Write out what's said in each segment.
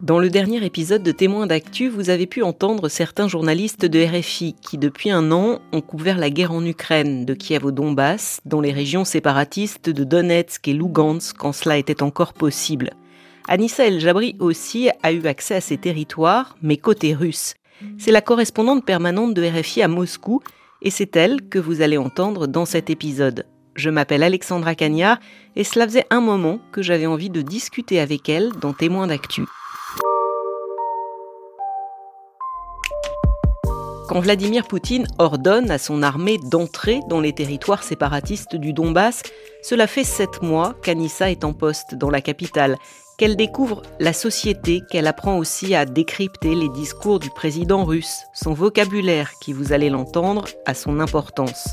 Dans le dernier épisode de Témoins d'actu, vous avez pu entendre certains journalistes de RFI qui, depuis un an, ont couvert la guerre en Ukraine, de Kiev au Donbass, dans les régions séparatistes de Donetsk et Lugansk, quand cela était encore possible. Anissa El Jabri aussi a eu accès à ces territoires, mais côté russe. C'est la correspondante permanente de RFI à Moscou, et c'est elle que vous allez entendre dans cet épisode. Je m'appelle Alexandra Cagnard, et cela faisait un moment que j'avais envie de discuter avec elle dans Témoins d'actu. Quand Vladimir Poutine ordonne à son armée d'entrer dans les territoires séparatistes du Donbass, cela fait sept mois qu'Anissa est en poste dans la capitale, qu'elle découvre la société, qu'elle apprend aussi à décrypter les discours du président russe. Son vocabulaire, qui vous allez l'entendre, a son importance.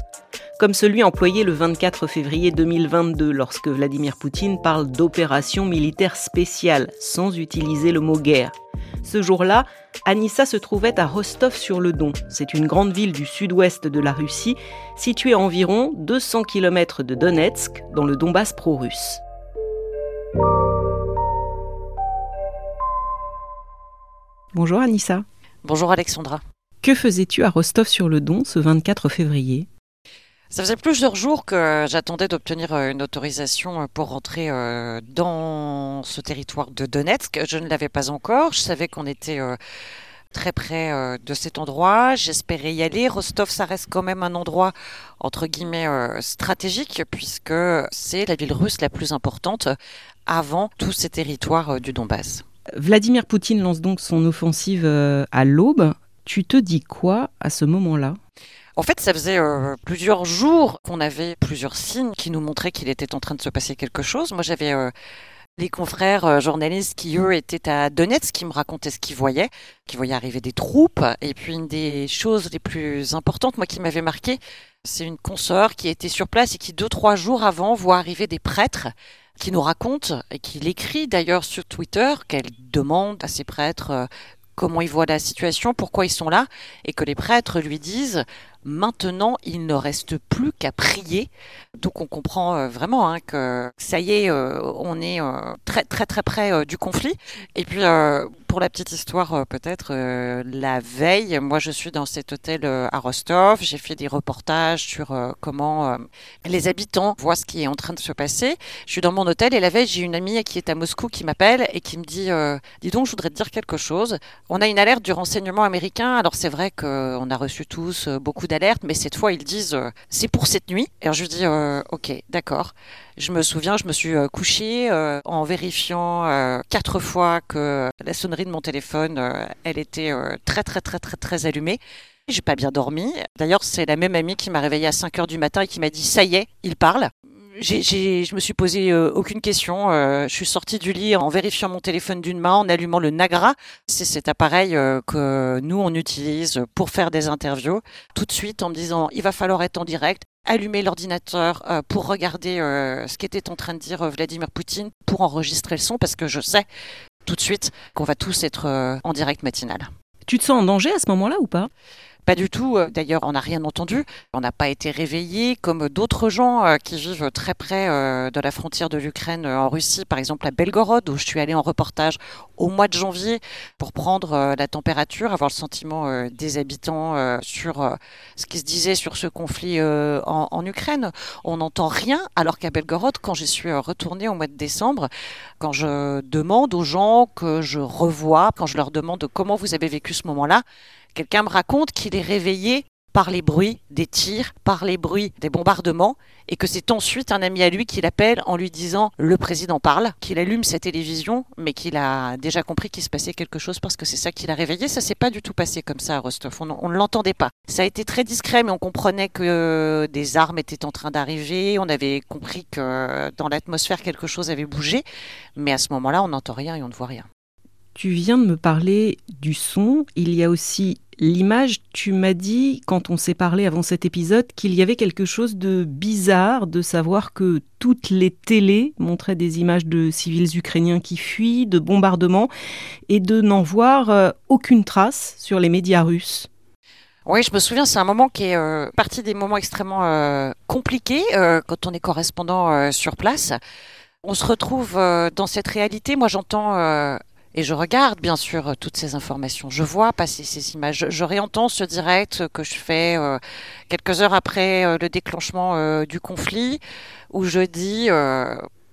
Comme celui employé le 24 février 2022 lorsque Vladimir Poutine parle d'opération militaire spéciale, sans utiliser le mot guerre. Ce jour-là, Anissa se trouvait à Rostov-sur-le-Don. C'est une grande ville du sud-ouest de la Russie, située à environ 200 km de Donetsk, dans le Donbass pro-russe. Bonjour Anissa. Bonjour Alexandra. Que faisais-tu à Rostov-sur-le-Don ce 24 février? Ça faisait plusieurs jours que j'attendais d'obtenir euh, une autorisation euh, pour rentrer euh, dans ce territoire de Donetsk. Je ne l'avais pas encore. Je savais qu'on était très près de cet endroit. J'espérais y aller. Rostov, ça reste quand même un endroit entre guillemets stratégique puisque c'est la ville russe la plus importante avant tous ces territoires du Donbass. Vladimir Poutine lance donc son offensive à l'aube. Tu te dis quoi à ce moment-là? En fait, ça faisait euh, plusieurs jours qu'on avait plusieurs signes qui nous montraient qu'il était en train de se passer quelque chose. Moi, j'avais euh, les confrères euh, journalistes qui, eux, étaient à Donetsk, qui me racontaient ce qu'ils voyaient, qui voyaient arriver des troupes. Et puis, une des choses les plus importantes, moi, qui m'avait marqué, c'est une consoeur qui était sur place et qui, deux, trois jours avant, voit arriver des prêtres qui nous racontent et qui l'écrit d'ailleurs sur Twitter, qu'elle demande à ces prêtres comment ils voient la situation, pourquoi ils sont là, et que les prêtres lui disent Maintenant, il ne reste plus qu'à prier. Donc on comprend euh, vraiment hein, que ça y est, euh, on est euh, très très très près du conflit. Et puis pour la petite histoire, peut-être la veille, moi je suis dans cet hôtel à Rostov. J'ai fait des reportages sur comment les habitants voient ce qui est en train de se passer. Je suis dans mon hôtel et la veille, j'ai une amie qui est à Moscou qui m'appelle et qui me dit "Dis donc, je voudrais te dire quelque chose. On a une alerte du renseignement américain. Alors c'est vrai qu'on a reçu tous beaucoup d'alerte, mais cette fois ils disent euh, c'est pour cette nuit. Et je lui dis euh, ok, d'accord. Je me souviens, je me suis euh, couchée en vérifiant quatre fois que la sonnerie de mon téléphone, elle était très très très très très allumée. J'ai pas bien dormi. D'ailleurs, c'est la même amie qui m'a réveillée à 5 heures du matin et qui m'a dit ça y est, il parle j'ai, je me suis posé euh, aucune question. Euh, je suis sortie du lit en vérifiant mon téléphone d'une main, en allumant le Nagra. C'est cet appareil euh, que nous on utilise pour faire des interviews. Tout de suite en me disant il va falloir être en direct, allumer l'ordinateur pour regarder ce qu'était en train de dire Vladimir Poutine, pour enregistrer le son parce que je sais tout de suite qu'on va tous être en direct matinal. Tu te sens en danger à ce moment-là ou pas? Pas du tout. Euh, d'ailleurs, on n'a rien entendu. On n'a pas été réveillé comme d'autres gens euh, qui vivent très près euh, de la frontière de l'Ukraine en Russie, par exemple à Belgorod, où je suis allée en reportage au mois de janvier pour prendre la température, avoir le sentiment des habitants sur ce qui se disait sur ce conflit en, Ukraine. On n'entend rien, alors qu'à Belgorod, quand j'y suis retournée au mois de décembre, quand je demande aux gens que je revois, quand je leur demande comment vous avez vécu ce moment-là, Quelqu'un me raconte qu'il est réveillé par les bruits des tirs, par les bruits des bombardements, et que c'est ensuite un ami à lui qui l'appelle en lui disant le président parle, qu'il allume sa télévision, mais qu'il a déjà compris qu'il se passait quelque chose parce que c'est ça qui l'a réveillé. Ça s'est pas du tout passé comme ça à Rostov. On, on ne l'entendait pas. Ça a été très discret, mais on comprenait que des armes étaient en train d'arriver. On avait compris que dans l'atmosphère quelque chose avait bougé, mais à ce moment-là, on n'entend rien et on ne voit rien. Tu viens de me parler du son. Il y a aussi l'image. Tu m'as dit, quand on s'est parlé avant cet épisode, qu'il y avait quelque chose de bizarre de savoir que toutes les télés montraient des images de civils ukrainiens qui fuient, de bombardements, et de n'en voir euh, aucune trace sur les médias russes. Oui, je me souviens, c'est un moment qui est euh, partie des moments extrêmement euh, compliqués quand on est correspondant sur place On se retrouve dans cette réalité. Moi, j'entends et je regarde bien sûr toutes ces informations. Je vois passer ces images. Je, réentends ce direct que je fais euh, quelques heures après le déclenchement du conflit, où je dis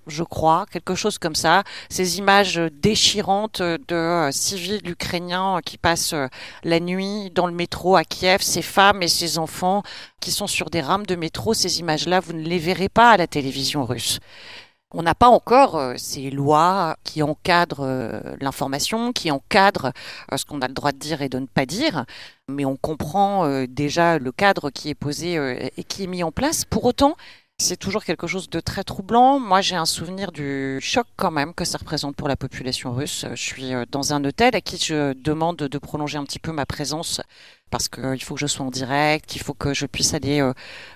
je crois, quelque chose comme ça. Ces images déchirantes de civils ukrainiens qui passent la nuit dans le métro à Kiev, ces femmes et ces enfants qui sont sur des rames de métro, ces images-là, vous ne les verrez pas à la télévision russe. On n'a pas encore euh, ces lois qui encadrent euh, l'information, qui encadrent euh, ce qu'on a le droit de dire et de ne pas dire, mais on comprend déjà le cadre qui est posé et qui est mis en place. Pour autant, c'est toujours quelque chose de très troublant. Moi, j'ai un souvenir du choc quand même que ça représente pour la population russe. Je suis dans un hôtel à qui je demande de prolonger un petit peu ma présence parce qu'il euh, faut que je sois en direct, qu'il faut que je puisse aller euh,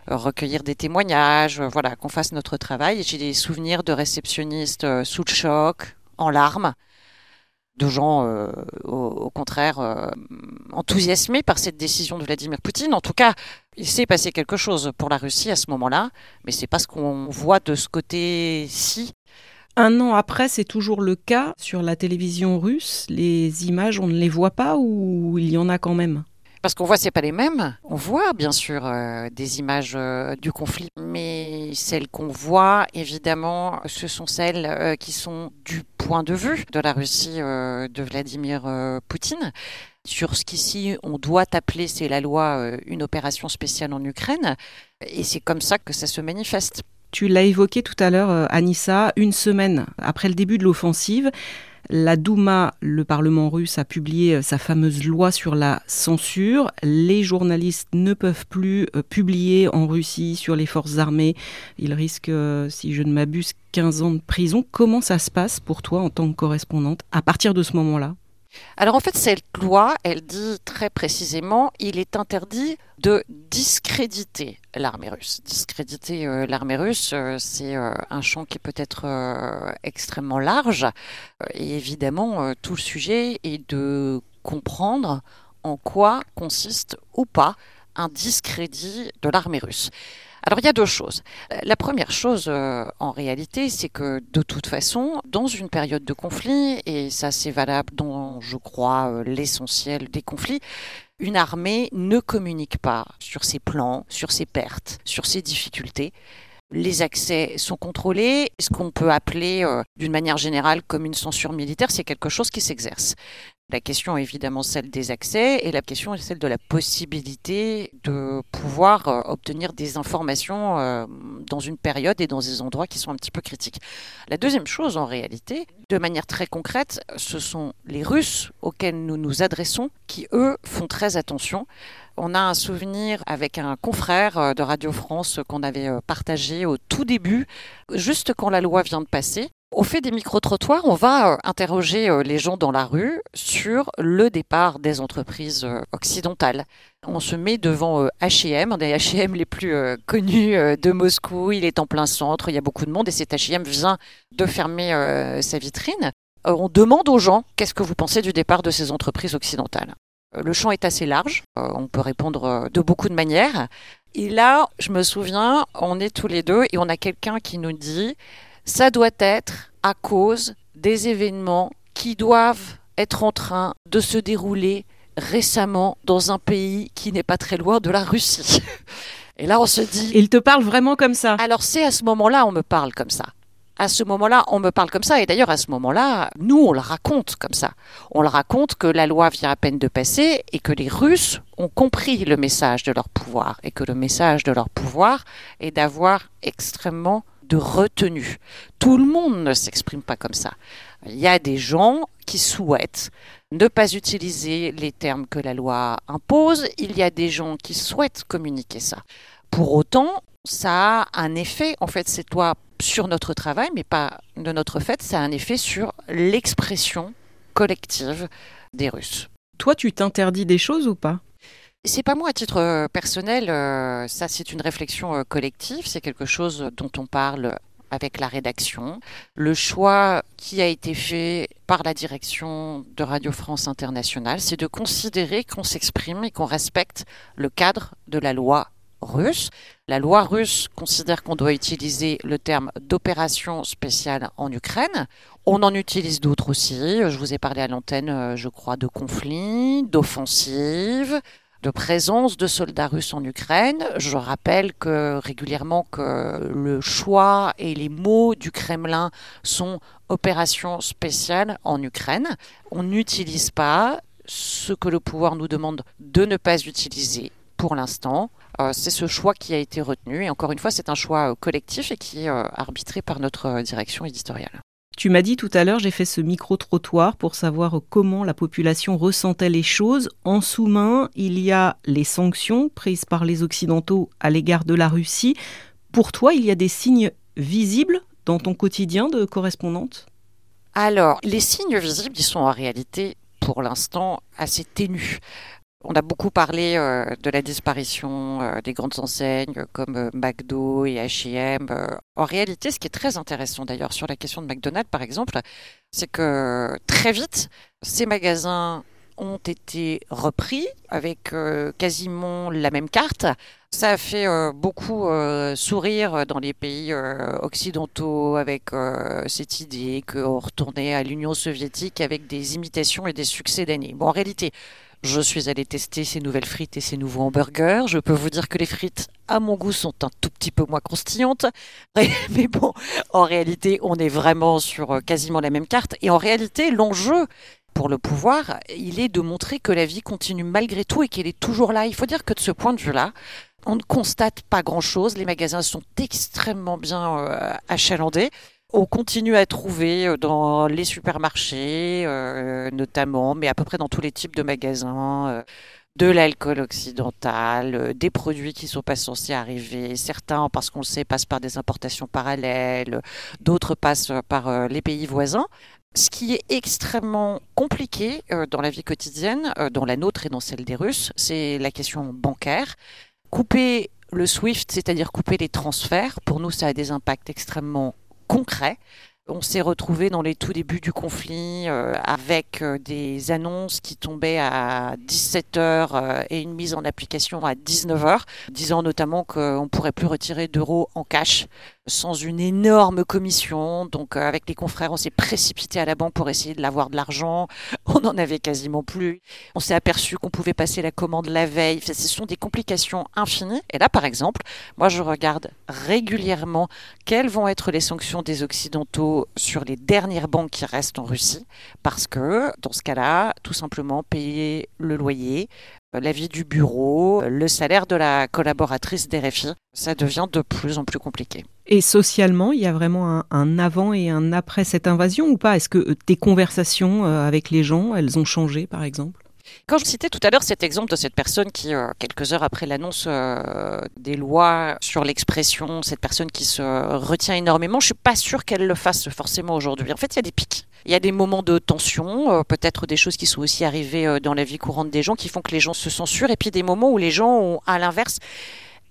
recueillir des témoignages, voilà, qu'on fasse notre travail. J'ai des souvenirs de réceptionnistes sous le choc, en larmes de gens, euh, au, contraire, euh, enthousiasmés par cette décision de Vladimir Poutine. En tout cas, il s'est passé quelque chose pour la Russie à ce moment-là, mais c'est pas ce qu'on voit de ce côté-ci. Un an après, c'est toujours le cas sur la télévision russe. Les images, on ne les voit pas ou il y en a quand même? Parce qu'on voit, c'est pas les mêmes. On voit bien sûr euh, des images euh, du conflit, mais celles qu'on voit, évidemment, ce sont celles euh, qui sont du point de vue de la Russie de Vladimir Poutine sur ce qu'ici on doit appeler, c'est la loi, une opération spéciale en Ukraine. Et c'est comme ça que ça se manifeste. Tu l'as évoqué tout à l'heure, Anissa, une semaine après le début de l'offensive, la Douma, le Parlement russe, a publié euh, sa fameuse loi sur la censure. Les journalistes ne peuvent plus euh, publier en Russie sur les forces armées. Ils risquent, euh, si je ne m'abuse, 15 ans de prison. Comment ça se passe pour toi en tant que correspondante à partir de ce moment-là? Alors en fait, cette loi, elle dit très précisément, il est interdit de discréditer l'armée russe. Discréditer euh, l'armée russe, euh, c'est euh, un champ qui peut être extrêmement large. et évidemment, tout le sujet est de comprendre en quoi consiste ou pas un discrédit de l'armée russe. Alors il y a deux choses. La première chose euh, en réalité, c'est que de toute façon, dans une période de conflit, et ça c'est valable dans, je crois, euh, l'essentiel des conflits, une armée ne communique pas sur ses plans, sur ses pertes, sur ses difficultés. Les accès sont contrôlés. Ce qu'on peut appeler euh, d'une manière générale comme une censure militaire, c'est quelque chose qui s'exerce. La question est évidemment celle des accès et la question est celle de la possibilité de pouvoir euh, obtenir des informations euh, dans une période et dans des endroits qui sont un petit peu critiques. La deuxième chose en réalité, de manière très concrète, ce sont les Russes auxquels nous nous adressons qui, eux, font très attention. On a un souvenir avec un confrère euh, de Radio France qu'on avait partagé au tout début, juste quand la loi vient de passer, au fait des micro-trottoirs, on va euh, interroger euh, les gens dans la rue sur le départ des entreprises euh, occidentales. On se met devant H&M, un des H&M les plus connus de Moscou. Il est en plein centre, il y a beaucoup de monde et cet H&M vient de fermer sa vitrine. On demande aux gens qu'est-ce que vous pensez du départ de ces entreprises occidentales? Le champ est assez large, on peut répondre de beaucoup de manières. Et là, je me souviens, on est tous les deux et on a quelqu'un qui nous dit ça doit être à cause des événements qui doivent être en train de se dérouler récemment dans un pays qui n'est pas très loin de la Russie. Et là, on se dit... Il te parle vraiment comme ça Alors c'est à ce moment-là, on me parle comme ça. À ce moment-là, on me parle comme ça. Et d'ailleurs, à ce moment-là, nous, on le raconte comme ça. On le raconte que la loi vient à peine de passer et que les Russes ont compris le message de leur pouvoir. Et que le message de leur pouvoir est d'avoir extrêmement de retenue. Tout le monde ne s'exprime pas comme ça. Il y a des gens qui souhaitent ne pas utiliser les termes que la loi impose. Il y a des gens qui souhaitent communiquer ça. Pour autant, ça a un effet, en fait, cette loi sur notre travail, mais pas de notre fait, ça a un effet sur l'expression collective des Russes. Toi, tu t'interdis des choses ou pas? C'est pas moi à titre euh, personnel, euh, ça c'est une réflexion euh, collective, c'est quelque chose dont on parle avec la rédaction. Le choix qui a été fait par la direction de Radio France Internationale, c'est de considérer qu'on s'exprime et qu'on respecte le cadre de la loi russe. La loi russe considère qu'on doit utiliser le terme d'opération spéciale en Ukraine. On en utilise d'autres aussi. Je vous ai parlé à l'antenne, je crois, de conflits, d'offensives, présence de soldats russes en Ukraine. Je rappelle que régulièrement que le choix et les mots du Kremlin sont opération spéciale en Ukraine. On n'utilise pas ce que le pouvoir nous demande de ne pas utiliser pour l'instant. Euh, c'est ce choix qui a été retenu. Et encore une fois, c'est un choix euh, collectif et qui est euh, arbitré par notre direction éditoriale. Tu m'as dit tout à l'heure, j'ai fait ce micro-trottoir pour savoir comment la population ressentait les choses. En sous-main, il y a les sanctions prises par les Occidentaux à l'égard de la Russie. Pour toi, il y a des signes visibles dans ton quotidien de correspondante? Alors, les signes visibles, ils sont en réalité, pour l'instant, assez ténus. On a beaucoup parlé euh, de la disparition euh, des grandes enseignes comme euh, McDo et H&M. en réalité, ce qui est très intéressant d'ailleurs sur la question de McDonald's, par exemple, c'est que très vite, ces magasins ont été repris avec quasiment la même carte. Ça a fait beaucoup sourire dans les pays occidentaux avec cette idée qu'on retournait à l'Union soviétique avec des imitations et des succès d'années. Bon, en réalité, je suis allée tester ces nouvelles frites et ces nouveaux hamburgers. Je peux vous dire que les frites, à mon goût, sont un tout petit peu moins croustillantes. Mais bon, en réalité, on est vraiment sur euh, quasiment la même carte. Et en réalité, l'enjeu pour le pouvoir, il est de montrer que la vie continue malgré tout et qu'elle est toujours là. Il faut dire que de ce point de vue-là, on ne constate pas grand-chose. Les magasins sont extrêmement bien euh, achalandés. On continue à trouver euh, dans les supermarchés, euh, notamment, mais à peu près dans tous les types de magasins, euh, de l'alcool occidental, des produits qui ne sont pas censés arriver. Certains, parce qu'on le sait, passent par des importations parallèles, d'autres passent par les pays voisins. Ce qui est extrêmement compliqué dans la vie quotidienne, dans la nôtre et dans celle des Russes, c'est la question bancaire. Couper le SWIFT, c'est-à-dire couper les transferts, pour nous, ça a des impacts extrêmement concret. On s'est retrouvé dans les tout débuts du conflit euh, avec euh, des annonces qui tombaient à 17h euh, et une mise en application à 19h, disant notamment qu'on ne pourrait plus retirer d'euros en cash sans une énorme commission. Donc avec les confrères, on s'est précipité à la banque pour essayer de l'avoir de l'argent. On n'en avait quasiment plus. On s'est aperçu qu'on pouvait passer la commande la veille. ce sont des complications infinies. Et là, par exemple, moi, je regarde régulièrement quelles vont être les sanctions des Occidentaux sur les dernières banques qui restent en Russie. Parce que, dans ce cas-là, tout simplement payer le loyer, la vie du bureau, le salaire de la collaboratrice d'RFI, ça devient de plus en plus compliqué. Et socialement, il y a vraiment un, avant et un après cette invasion ou pas? Est-ce que euh, tes conversations euh, avec les gens, elles ont changé par exemple? Quand je citais tout à l'heure cet exemple de cette personne qui, euh, quelques heures après l'annonce des lois sur l'expression, cette personne qui se retient énormément, je suis pas sûre qu'elle le fasse forcément aujourd'hui. En fait, il y a des pics. Il y a des moments de tension, peut-être des choses qui sont aussi arrivées dans la vie courante des gens qui font que les gens se censurent, et puis des moments où les gens ont, à l'inverse,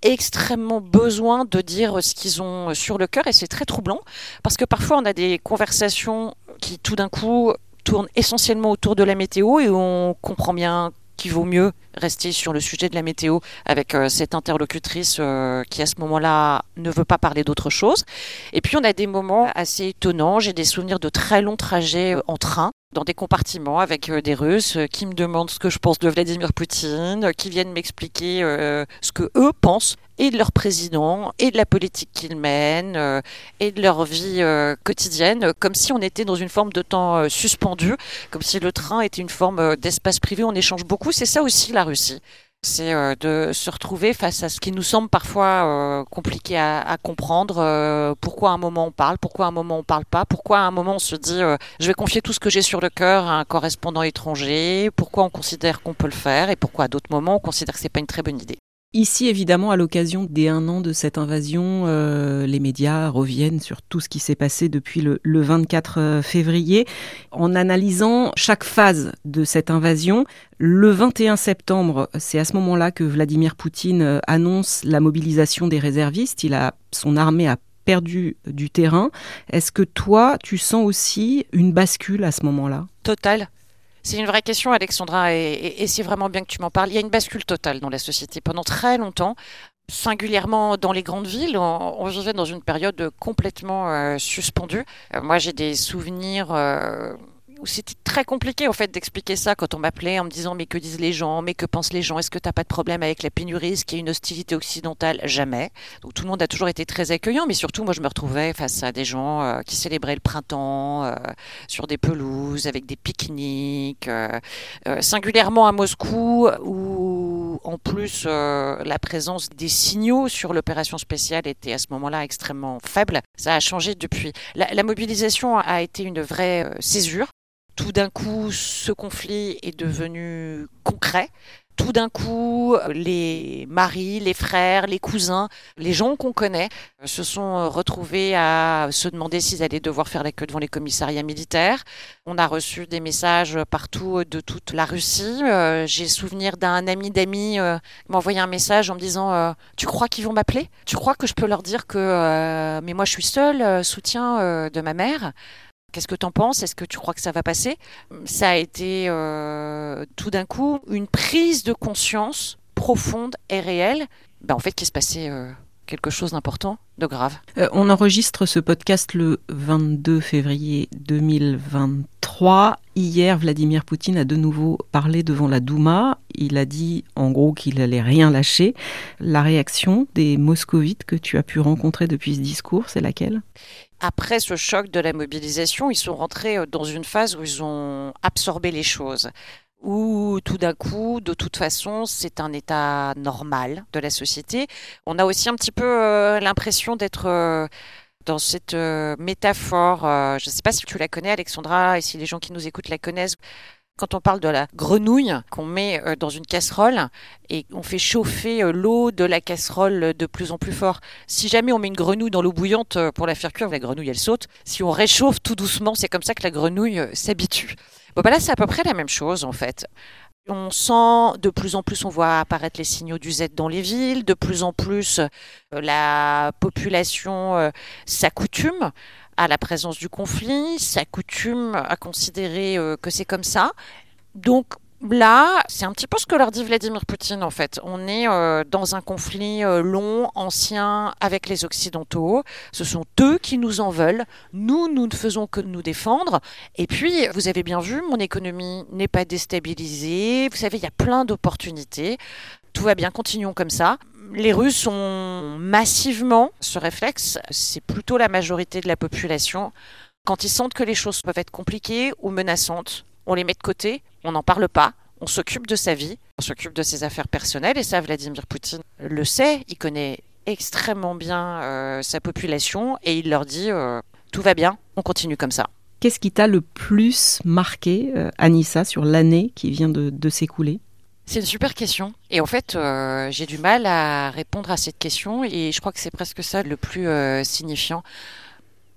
extrêmement besoin de dire ce qu'ils ont sur le cœur et c'est très troublant parce que parfois on a des conversations qui tout d'un coup tournent essentiellement autour de la météo et on comprend bien qu'il vaut mieux rester sur le sujet de la météo avec euh, cette interlocutrice euh, qui à ce moment-là ne veut pas parler d'autre chose. Et puis on a des moments assez étonnants. J'ai des souvenirs de très longs trajets en train dans des compartiments avec euh, des Russes euh, qui me demandent ce que je pense de Vladimir Poutine, euh, qui viennent m'expliquer ce que eux pensent et de leur président et de la politique qu'ils mènent et de leur vie quotidienne, comme si on était dans une forme de temps suspendu, comme si le train était une forme d'espace privé. On échange beaucoup. C'est ça aussi la Russie c'est euh, de se retrouver face à ce qui nous semble parfois euh, compliqué à, comprendre. Euh, pourquoi à un moment on parle, pourquoi à un moment on parle pas, pourquoi à un moment on se dit je vais confier tout ce que j'ai sur le cœur à un correspondant étranger, pourquoi on considère qu'on peut le faire et pourquoi à d'autres moments on considère que c'est pas une très bonne idée? Ici, évidemment, à l'occasion des un an de cette invasion, euh, les médias reviennent sur tout ce qui s'est passé depuis le, 24 euh, février. En analysant chaque phase de cette invasion, le 21 septembre, c'est à ce moment-là que Vladimir Poutine euh, annonce la mobilisation des réservistes. Il a, son armée a perdu du terrain. Est-ce que toi, tu sens aussi une bascule à ce moment-là? Total. C'est une vraie question, Alexandra, et, c'est vraiment bien que tu m'en parles. Il y a une bascule totale dans la société. Pendant très longtemps, singulièrement dans les grandes villes, on, vivait dans une période complètement suspendue. moi, j'ai des souvenirs où c'était très compliqué en fait d'expliquer ça quand on m'appelait en me disant mais que disent les gens, mais que pensent les gens, est-ce que tu n'as pas de problème avec la pénurie, est-ce qu'il y a une hostilité occidentale? Jamais. Donc tout le monde a toujours été très accueillant, mais surtout moi je me retrouvais face à des gens euh, qui célébraient le printemps euh, sur des pelouses avec des pique-niques, euh, singulièrement à Moscou où en plus la présence des signaux sur l'opération spéciale était à ce moment-là extrêmement faible. Ça a changé depuis. la mobilisation a été une vraie césure tout d'un coup, ce conflit est devenu concret. Tout d'un coup, les maris, les frères, les cousins, les gens qu'on connaît se sont retrouvés à se demander s'ils allaient devoir faire la queue devant les commissariats militaires. On a reçu des messages partout de toute la Russie. Euh, j'ai souvenir d'un ami d'amis euh, qui m'a envoyé un message en me disant euh, Tu crois qu'ils vont m'appeler? Tu crois que je peux leur dire que mais moi je suis seule, soutien de ma mère? Qu'est-ce que tu en penses? Est-ce que tu crois que ça va passer? Ça a été euh, tout d'un coup une prise de conscience profonde et réelle, ben, en fait, qu'il se passait euh, quelque chose d'important, de grave. Euh, on enregistre ce podcast le 22 février 2023. Hier, Vladimir Poutine a de nouveau parlé devant la Douma. Il a dit en gros qu'il allait rien lâcher. La réaction des moscovites que tu as pu rencontrer depuis ce discours, c'est laquelle? Après ce choc de la mobilisation, ils sont rentrés euh, dans une phase où ils ont absorbé les choses où tout d'un coup, de toute façon, c'est un état normal de la société. On a aussi un petit peu euh, l'impression d'être euh, dans cette métaphore, je ne sais pas si tu la connais Alexandra et si les gens qui nous écoutent la connaissent, quand on parle de la grenouille qu'on met euh, dans une casserole et on fait chauffer euh, l'eau de la casserole de plus en plus fort. Si jamais on met une grenouille dans l'eau bouillante euh, pour la faire cuire, la grenouille elle saute. Si on réchauffe tout doucement, c'est comme ça que la grenouille s'habitue. Bon, bah là c'est à peu près la même chose en fait. On sent de plus en plus, on voit apparaître les signaux du Z dans les villes, de plus en plus la population s'accoutume à la présence du conflit, s'accoutume à considérer euh, que c'est comme ça. Donc là, c'est un petit peu ce que leur dit Vladimir Poutine en fait. On est euh, dans un conflit euh, long, ancien avec les Occidentaux. Ce sont eux qui nous en veulent. Nous, nous ne faisons que nous défendre. Et puis, vous avez bien vu, mon économie n'est pas déstabilisée. Vous savez, il y a plein d'opportunités. Tout va bien, continuons comme ça les Russes ont massivement ce réflexe, c'est plutôt la majorité de la population. Quand ils sentent que les choses peuvent être compliquées ou menaçantes, on les met de côté, on n'en parle pas, on s'occupe de sa vie, on s'occupe de ses affaires personnelles, et ça, Vladimir Poutine le sait, il connaît extrêmement bien euh, sa population, et il leur dit euh, tout va bien, on continue comme ça. Qu'est-ce qui t'a le plus marqué, euh, Anissa, sur l'année qui vient de s'écouler? C'est une super question. Et en fait, euh, j'ai du mal à répondre à cette question et je crois que c'est presque ça le plus euh, signifiant.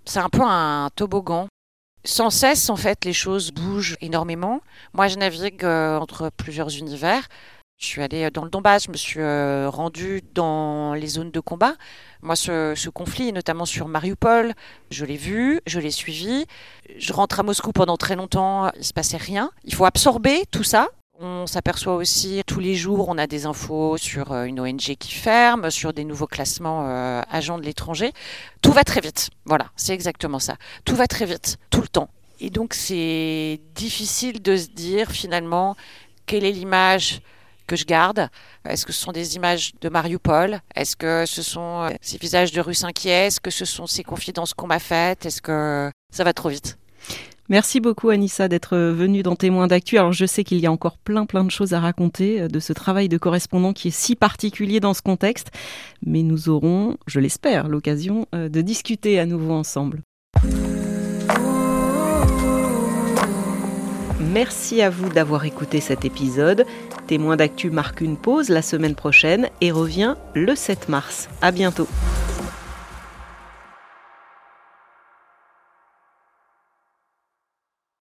C'est un peu un toboggan. Sans cesse, en fait, les choses bougent énormément. Moi, je navigue euh, entre plusieurs univers. Je suis allée dans le Donbass, je me suis rendue dans les zones de combat. Moi, ce, ce conflit, notamment sur Mariupol, je l'ai vu, je l'ai suivi. Je rentre à Moscou pendant très longtemps, il se passait rien. Il faut absorber tout ça on s'aperçoit aussi tous les jours, on a des infos sur euh, une ONG qui ferme, sur des nouveaux classements euh, agents de l'étranger. Tout va très vite. Voilà, c'est exactement ça. Tout va très vite, tout le temps. Et donc c'est difficile de se dire finalement quelle est l'image que je garde Est-ce que ce sont des images de Mariupol? Est-ce que ce sont euh, ces visages de Russes inquiets Est-ce que ce sont ces confidences qu'on m'a faites? Est-ce que ça va trop vite? Merci beaucoup Anissa d'être venue dans Témoins d'actu. Alors je sais qu'il y a encore plein plein de choses à raconter euh, de ce travail de correspondant qui est si particulier dans ce contexte, mais nous aurons, je l'espère, l'occasion euh, de discuter à nouveau ensemble. Merci à vous d'avoir écouté cet épisode. Témoins d'actu marque une pause la semaine prochaine et revient le 7 mars. À bientôt.